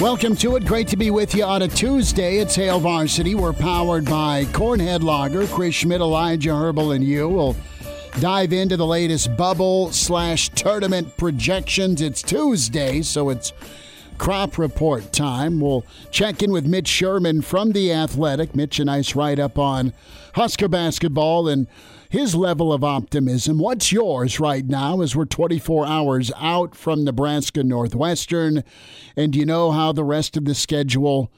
Welcome to it. Great to be with you on a Tuesday. It's Hail Varsity. We're powered by Cornhead Lager. Chris Schmidt, Elijah Herbel, and you will dive into the latest bubble slash tournament projections. It's Tuesday, so it's crop report time. We'll check in with Mitch Sherman from The Athletic. Mitch, a nice write up on Husker basketball and his level of optimism. What's yours right now as we're 24 hours out from Nebraska Northwestern? And you know how the rest of the schedule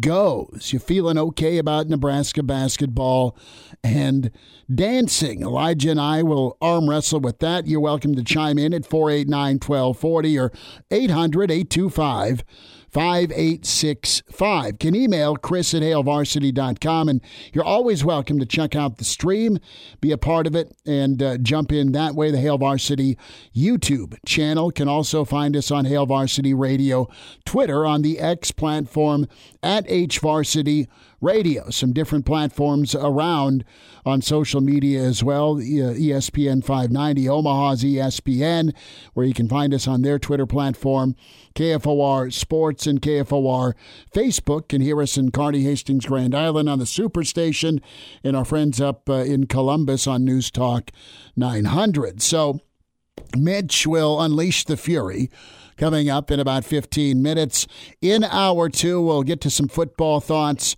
goes? You feeling okay about Nebraska basketball and dancing? Elijah and I will arm wrestle with that. You're welcome to chime in at 489 1240 or 800 825 5865. Can email chris at hailvarsity.com. And you're always welcome to check out the stream, be a part of it, and uh, jump in that way. The Hail Varsity YouTube channel can also find us on Hail Varsity Radio, Twitter on the X platform at HVarsity Radio. Some different platforms around on social media as well. ESPN 590, Omaha's ESPN, where you can find us on their Twitter platform. KFOR Sports and KFOR Facebook can hear us in Kearney Hastings, Grand Island on the Superstation, and our friends up uh, in Columbus on News Talk 900. So, Mitch will unleash the fury coming up in about 15 minutes. In hour two, we'll get to some football thoughts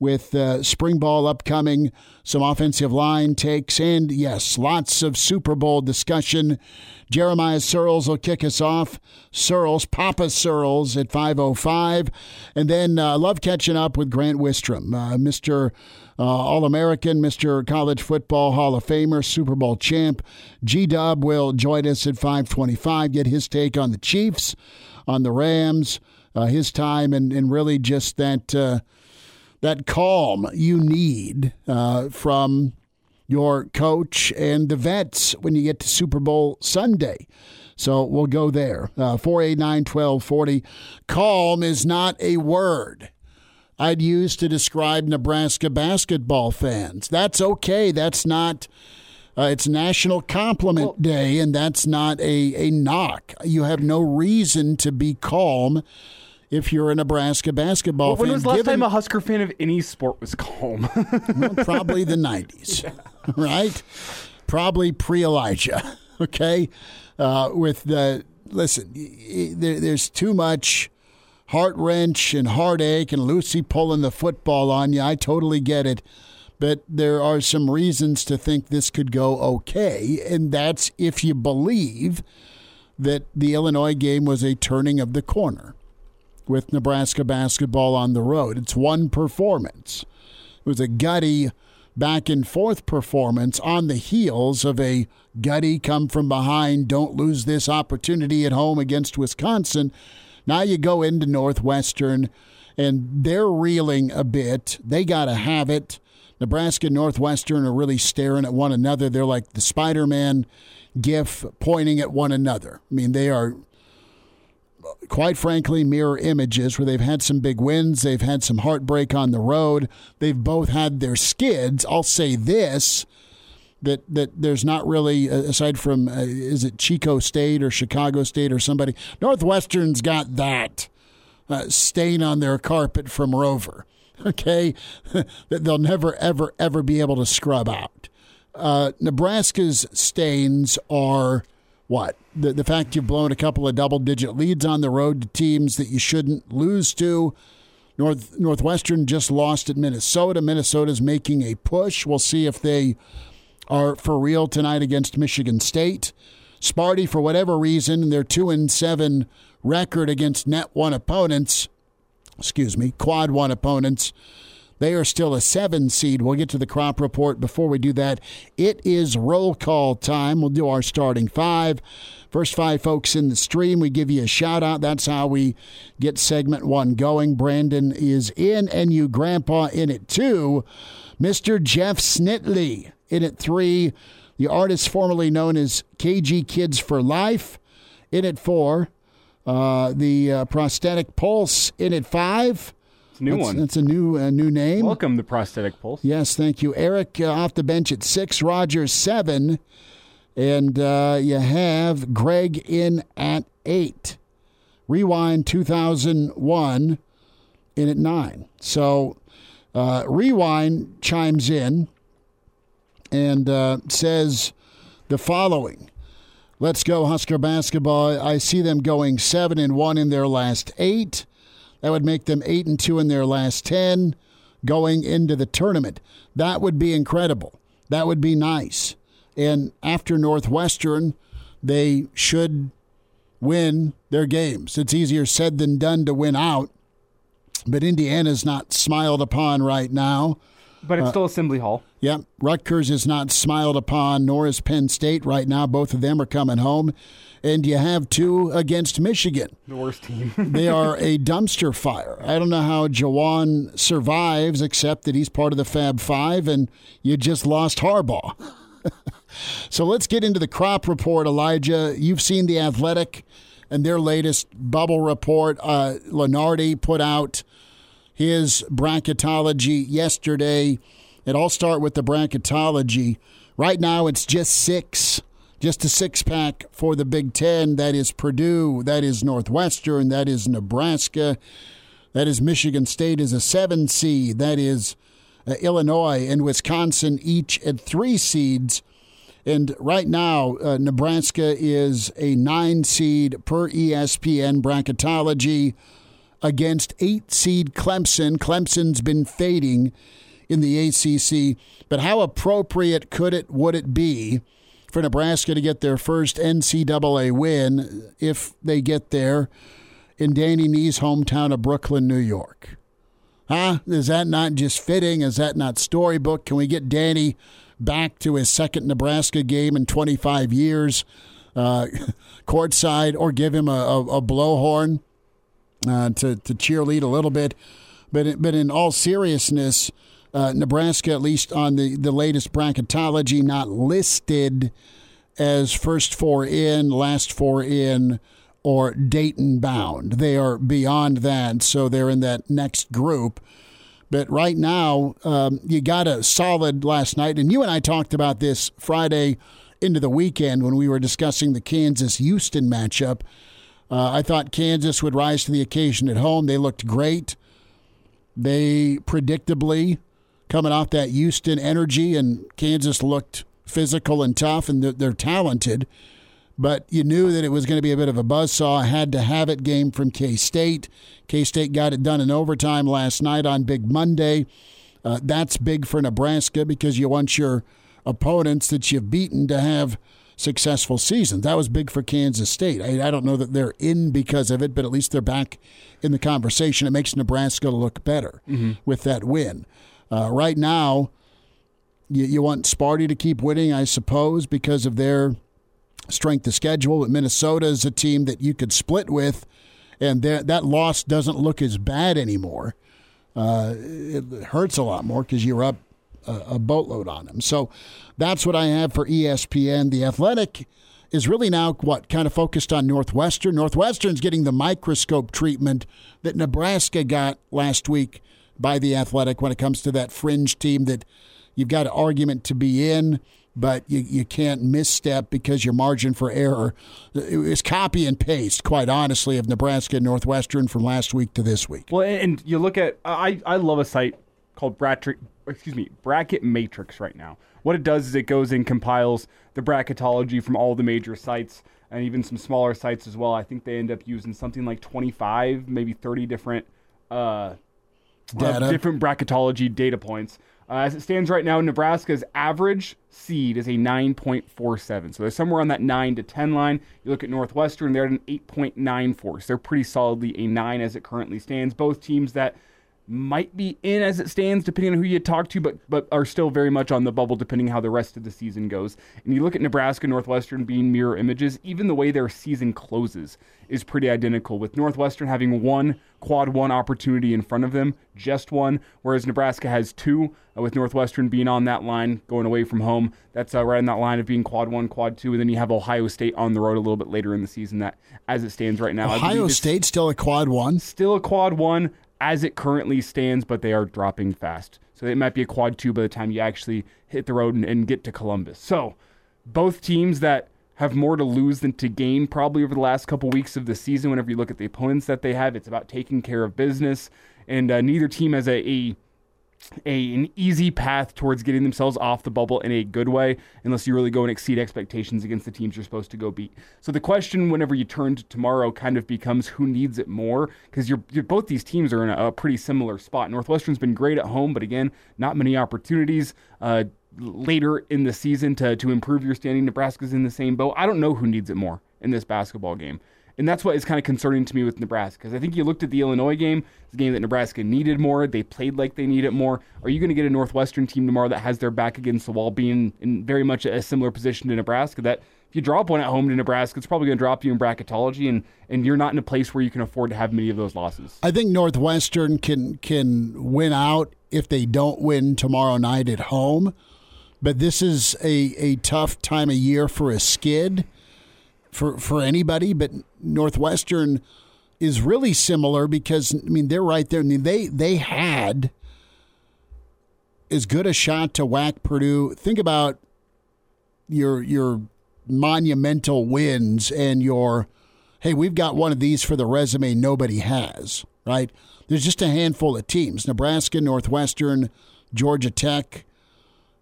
with uh, spring ball upcoming, some offensive line takes, and yes, lots of Super Bowl discussion. Jeremiah Sirles will kick us off. Sirles, Papa Sirles at 5.05. And then I uh, love catching up with Grant Wistrom, uh, Mr. Uh, All American, Mr. College Football Hall of Famer, Super Bowl champ. G Dub will join us at 525, get his take on the Chiefs, on the Rams, uh, his time, and, and really just that uh, that calm you need uh, from your coach and the vets when you get to Super Bowl Sunday. So we'll go there. Uh, 489 1240. Calm is not a word I'd use to describe Nebraska basketball fans. That's okay. That's not. Uh, it's National Compliment well, Day, and that's not a, a knock. You have no reason to be calm if you're a Nebraska basketball well, fan. When was the last given, time a Husker fan of any sport was calm? well, probably the 90s, yeah. right? Probably pre Elijah, okay? Uh, with the, listen, there, there's too much heart wrench and heartache and Lucy pulling the football on you. I totally get it. But there are some reasons to think this could go okay, and that's if you believe that the Illinois game was a turning of the corner with Nebraska basketball on the road. It's one performance. It was a gutty back and forth performance on the heels of a gutty come from behind, don't lose this opportunity at home against Wisconsin. Now you go into Northwestern and they're reeling a bit. They got to have it. Nebraska and Northwestern are really staring at one another. They're like the Spider Man gif pointing at one another. I mean, they are quite frankly, mirror images where they've had some big wins, they've had some heartbreak on the road, they've both had their skids. I'll say this that that there's not really aside from uh, is it Chico State or Chicago State or somebody Northwestern's got that uh, stain on their carpet from Rover. Okay, that they'll never ever ever be able to scrub out. Uh, Nebraska's stains are what? The, the fact you've blown a couple of double digit leads on the road to teams that you shouldn't lose to. North Northwestern just lost at Minnesota. Minnesota's making a push. We'll see if they are for real tonight against Michigan State. Sparty, for whatever reason, their two and seven record against net one opponents, excuse me, quad one opponents. They are still a seven seed. We'll get to the crop report. Before we do that, it is roll call time. We'll do our starting five. First five folks in the stream, we give you a shout out. That's how we get segment one going. Brandon is in, and you grandpa in it too. Mr. Jeff Snitley in at three. The artist formerly known as KG Kids for Life in at four. Uh, the uh, prosthetic pulse in at five. It's a new that's, one. That's a new uh, new name. Welcome to Prosthetic Pulse. Yes, thank you, Eric. Uh, off the bench at six. Rogers seven, and uh, you have Greg in at eight. Rewind 2001 in at nine. So uh, Rewind chimes in and uh, says the following. Let's go Husker basketball. I see them going seven and one in their last eight. That would make them eight and two in their last ten going into the tournament. That would be incredible. That would be nice. And after Northwestern, they should win their games. It's easier said than done to win out, but Indiana's not smiled upon right now. But it's uh, still Assembly Hall. Yep. Rutgers is not smiled upon, nor is Penn State right now. Both of them are coming home. And you have two against Michigan. The worst team. They are a dumpster fire. I don't know how Juwan survives, except that he's part of the Fab Five, and you just lost Harbaugh. so let's get into the crop report, Elijah. You've seen the Athletic and their latest bubble report. Uh, Lunardi put out his bracketology yesterday. It all start with the bracketology. Right now, it's just six, just a six pack for the Big Ten. That is Purdue, that is Northwestern, that is Nebraska, that is Michigan State is a seven seed, that is uh, Illinois and Wisconsin, each at three seeds. And right now, uh, Nebraska is a nine seed per ESPN bracketology against eight seed Clemson. Clemson's been fading in the ACC, but how appropriate could it would it be for Nebraska to get their first NCAA win if they get there in Danny Nee's hometown of Brooklyn, New York? Huh? Is that not just fitting? Is that not storybook? Can we get Danny back to his second Nebraska game in 25 years, uh, courtside, or give him a, a, a blowhorn? uh, to to cheerlead a little bit, but but in all seriousness, uh, Nebraska, at least on the the latest bracketology, not listed as first four in, last four in, or Dayton bound. They are beyond that, so they're in that next group. But right now, um, you got a solid last night, and you and I talked about this Friday into the weekend when we were discussing the Kansas Houston matchup. Uh, I thought Kansas would rise to the occasion at home. They looked great. They predictably coming off that Houston energy, and Kansas looked physical and tough, and they're, they're talented. But you knew that it was going to be a bit of a buzzsaw. Had to have it game from K State. K State got it done in overtime last night on Big Monday. Uh, that's big for Nebraska because you want your opponents that you've beaten to have successful seasons. That was big for Kansas State. I, I, don't know that they're in because of it, but at least they're back in the conversation. It makes Nebraska look better mm-hmm. with that win. Uh, right now, you, you want Sparty to keep winning, I suppose, because of their strength of schedule. But Minnesota is a team that you could split with, and that loss doesn't look as bad anymore. Uh, it hurts a lot more because you're up a boatload on them. So that's what I have for ESPN. The Athletic is really now what kind of focused on Northwestern. Northwestern's getting the microscope treatment that Nebraska got last week by the Athletic when it comes to that fringe team that you've got an argument to be in, but you, you can't misstep because your margin for error is copy and paste, quite honestly, of Nebraska and Northwestern from last week to this week. Well, and you look at I I love a site called Bratrick excuse me, Bracket Matrix right now. What it does is it goes and compiles the bracketology from all the major sites and even some smaller sites as well. I think they end up using something like 25, maybe 30 different uh, Data. different bracketology data points. Uh, as it stands right now, Nebraska's average seed is a 9.47. So they're somewhere on that 9 to 10 line. You look at Northwestern, they're at an 8.94. So they're pretty solidly a 9 as it currently stands. Both teams that might be in as it stands, depending on who you talk to, but but are still very much on the bubble, depending how the rest of the season goes. And you look at Nebraska, Northwestern being mirror images. Even the way their season closes is pretty identical, with Northwestern having one quad one opportunity in front of them, just one, whereas Nebraska has two, uh, with Northwestern being on that line, going away from home. That's uh, right on that line of being quad one, quad two, and then you have Ohio State on the road a little bit later in the season. That, as it stands right now, Ohio State still a quad one. still a quad one as it currently stands, but they are dropping fast. So it might be a quad two by the time you actually hit the road and, and get to Columbus. So both teams that have more to lose than to gain probably over the last couple weeks of the season. Whenever you look at the opponents that they have, it's about taking care of business, and uh, neither team has a, a a an easy path towards getting themselves off the bubble in a good way unless you really go and exceed expectations against the teams you're supposed to go beat. So the question whenever you turn to tomorrow kind of becomes who needs it more because you're, you're both these teams are in a, a, pretty similar spot. Northwestern's been great at home, but again, not many opportunities. Uh, later in the season to to improve your standing Nebraska's in the same boat. I don't know who needs it more in this basketball game. And that's what is kind of concerning to me with Nebraska because I think you looked at the Illinois game, it's a game that Nebraska needed more. They played like they need it more. Are you going to get a Northwestern team tomorrow that has their back against the wall, being in very much a similar position to Nebraska? That if you drop one at home to Nebraska, it's probably going to drop you in bracketology, and and you're not in a place where you can afford to have many of those losses. I think Northwestern can can win out if they don't win tomorrow night at home, but this is a a tough time of year for a skid for for anybody, but Northwestern is really similar because I mean they're right there. I mean they they had as good a shot to whack Purdue. Think about your your monumental wins and your hey, we've got one of these for the resume nobody has, right? There's just a handful of teams. Nebraska, Northwestern, Georgia Tech.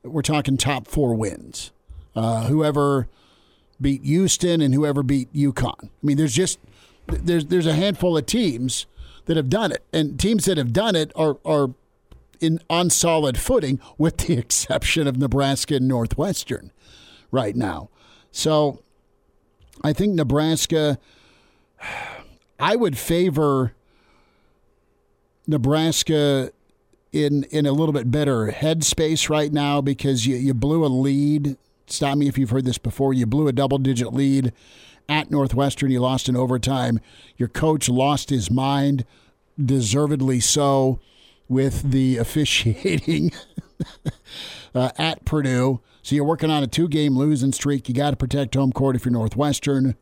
We're talking top 4 wins. Uh, whoever beat Houston and whoever beat UConn. I mean, there's just there's there's a handful of teams that have done it, and teams that have done it are are in on solid footing, with the exception of Nebraska and Northwestern right now. So, I think Nebraska. I would favor Nebraska in in a little bit better headspace right now because you, you blew a lead stop me if you've heard this before. You blew a double digit lead at Northwestern. You lost in overtime. Your coach lost his mind, deservedly so, with the officiating uh, at Purdue. So you're working on a two game losing streak. You got to protect home court if you're Northwestern.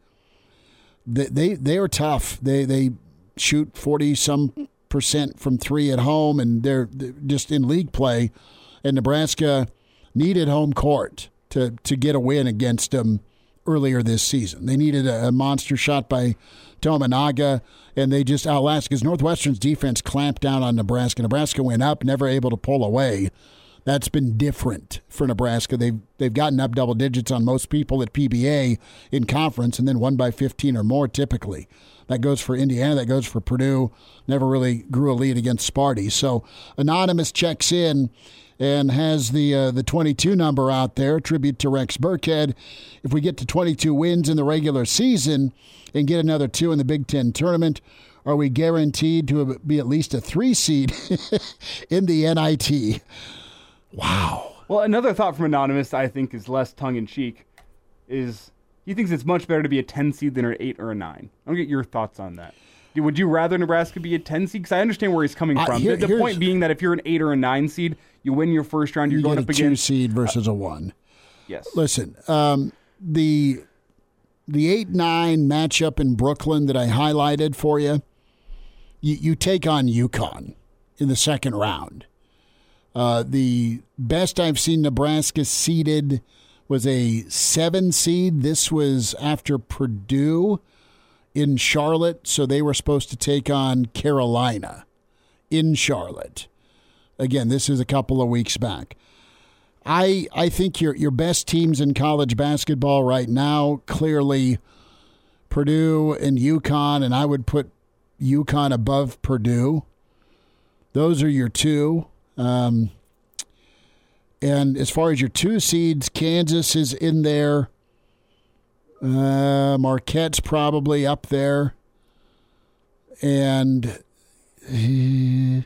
They, they, they are tough. They, they shoot 40 some percent from three at home, and they're, they're just in league play. And Nebraska needed home court to to get a win against them earlier this season. They needed a, a monster shot by Tominaga, and they just outlasted because Northwestern's defense clamped down on Nebraska. Nebraska went up, never able to pull away. That's been different for Nebraska. They've they've gotten up double digits on most people at PBA in conference, and then won by 15 or more typically. That goes for Indiana. That goes for Purdue. Never really grew a lead against Sparty. So anonymous checks in and has the uh, the 22 number out there. Tribute to Rex Burkhead. If we get to 22 wins in the regular season and get another two in the Big Ten tournament, are we guaranteed to be at least a three seed in the NIT? Wow. Well, another thought from anonymous I think is less tongue in cheek. Is he thinks it's much better to be a 10 seed than an 8 or a 9. I don't get your thoughts on that. Would you rather Nebraska be a 10 seed? Because I understand where he's coming Uh, from. here- the, the point being that if you're an 8 or a 9 seed, you win your first round, you're You going get up a two seed versus a one. Yes. Listen, um, the the eight nine matchup in Brooklyn that I highlighted for you, you, you take on UConn in the second round. Uh, the best I've seen Nebraska seeded was a seven seed. This was after Purdue in Charlotte, so they were supposed to take on Carolina in Charlotte. Again, this is a couple of weeks back. I I think your your best teams in college basketball right now clearly Purdue and UConn, and I would put UConn above Purdue. Those are your two. Um, and as far as your two seeds, Kansas is in there. Uh, Marquette's probably up there. And uh,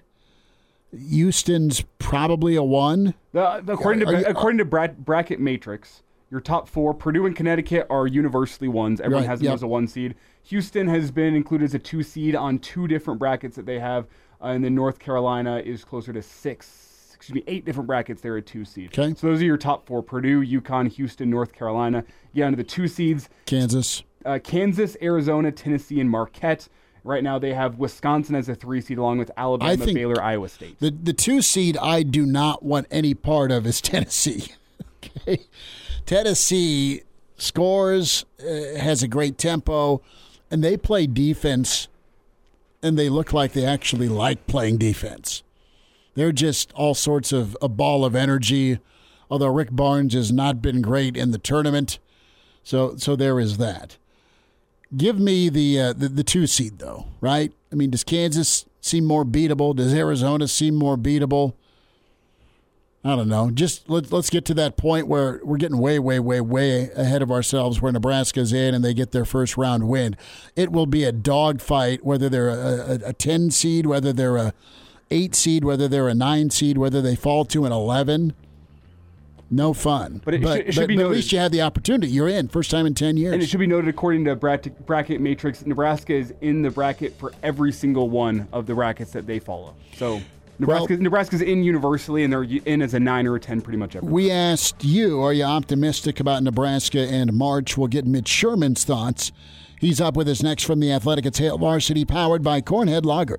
Houston's probably a one. The- according to you- according to bra- bracket matrix, your top four, Purdue and Connecticut, are universally ones. Everyone Right, has them yep. as a one seed. Houston has been included as a two seed on two different brackets that they have, uh, and then North Carolina is closer to six. Excuse me, eight different brackets. They're a two seed. Okay. So those are your top four: Purdue, UConn, Houston, North Carolina. Yeah, under the two seeds, Kansas. uh, Kansas, Arizona, Tennessee, and Marquette. Right now, they have Wisconsin as a three seed, along with Alabama, think- Baylor, Iowa State. The the two seed I do not want any part of is Tennessee. okay, Tennessee scores, uh, has a great tempo, and they play defense, and they look like they actually like playing defense. They're just all sorts of a ball of energy. Although Rick Barnes has not been great in the tournament, so so there is that. Give me the, uh, the the two seed though, right? I mean, does Kansas seem more beatable? Does Arizona seem more beatable? I don't know. Just let, let's get to that point where we're getting way, way, way, way ahead of ourselves. Where Nebraska's in and they get their first round win, it will be a dogfight. Whether they're a, a, a ten seed, whether they're a eight seed, whether they're a nine seed, whether they fall to an eleven. No fun. But it should- it should but- be but at least you had the opportunity. You're in first time in ten years. And it should be noted, according to bracket, bracket matrix, Nebraska is in the bracket for every single one of the brackets that they follow. So Nebraska, Well- Nebraska's in universally, and they're in as a nine or a ten, pretty much every. We asked you, are you optimistic about Nebraska and March? We'll get Mitch Sherman's thoughts. He's up with us next from the Athletic. It's Hail Varsity, powered by Cornhead Lager.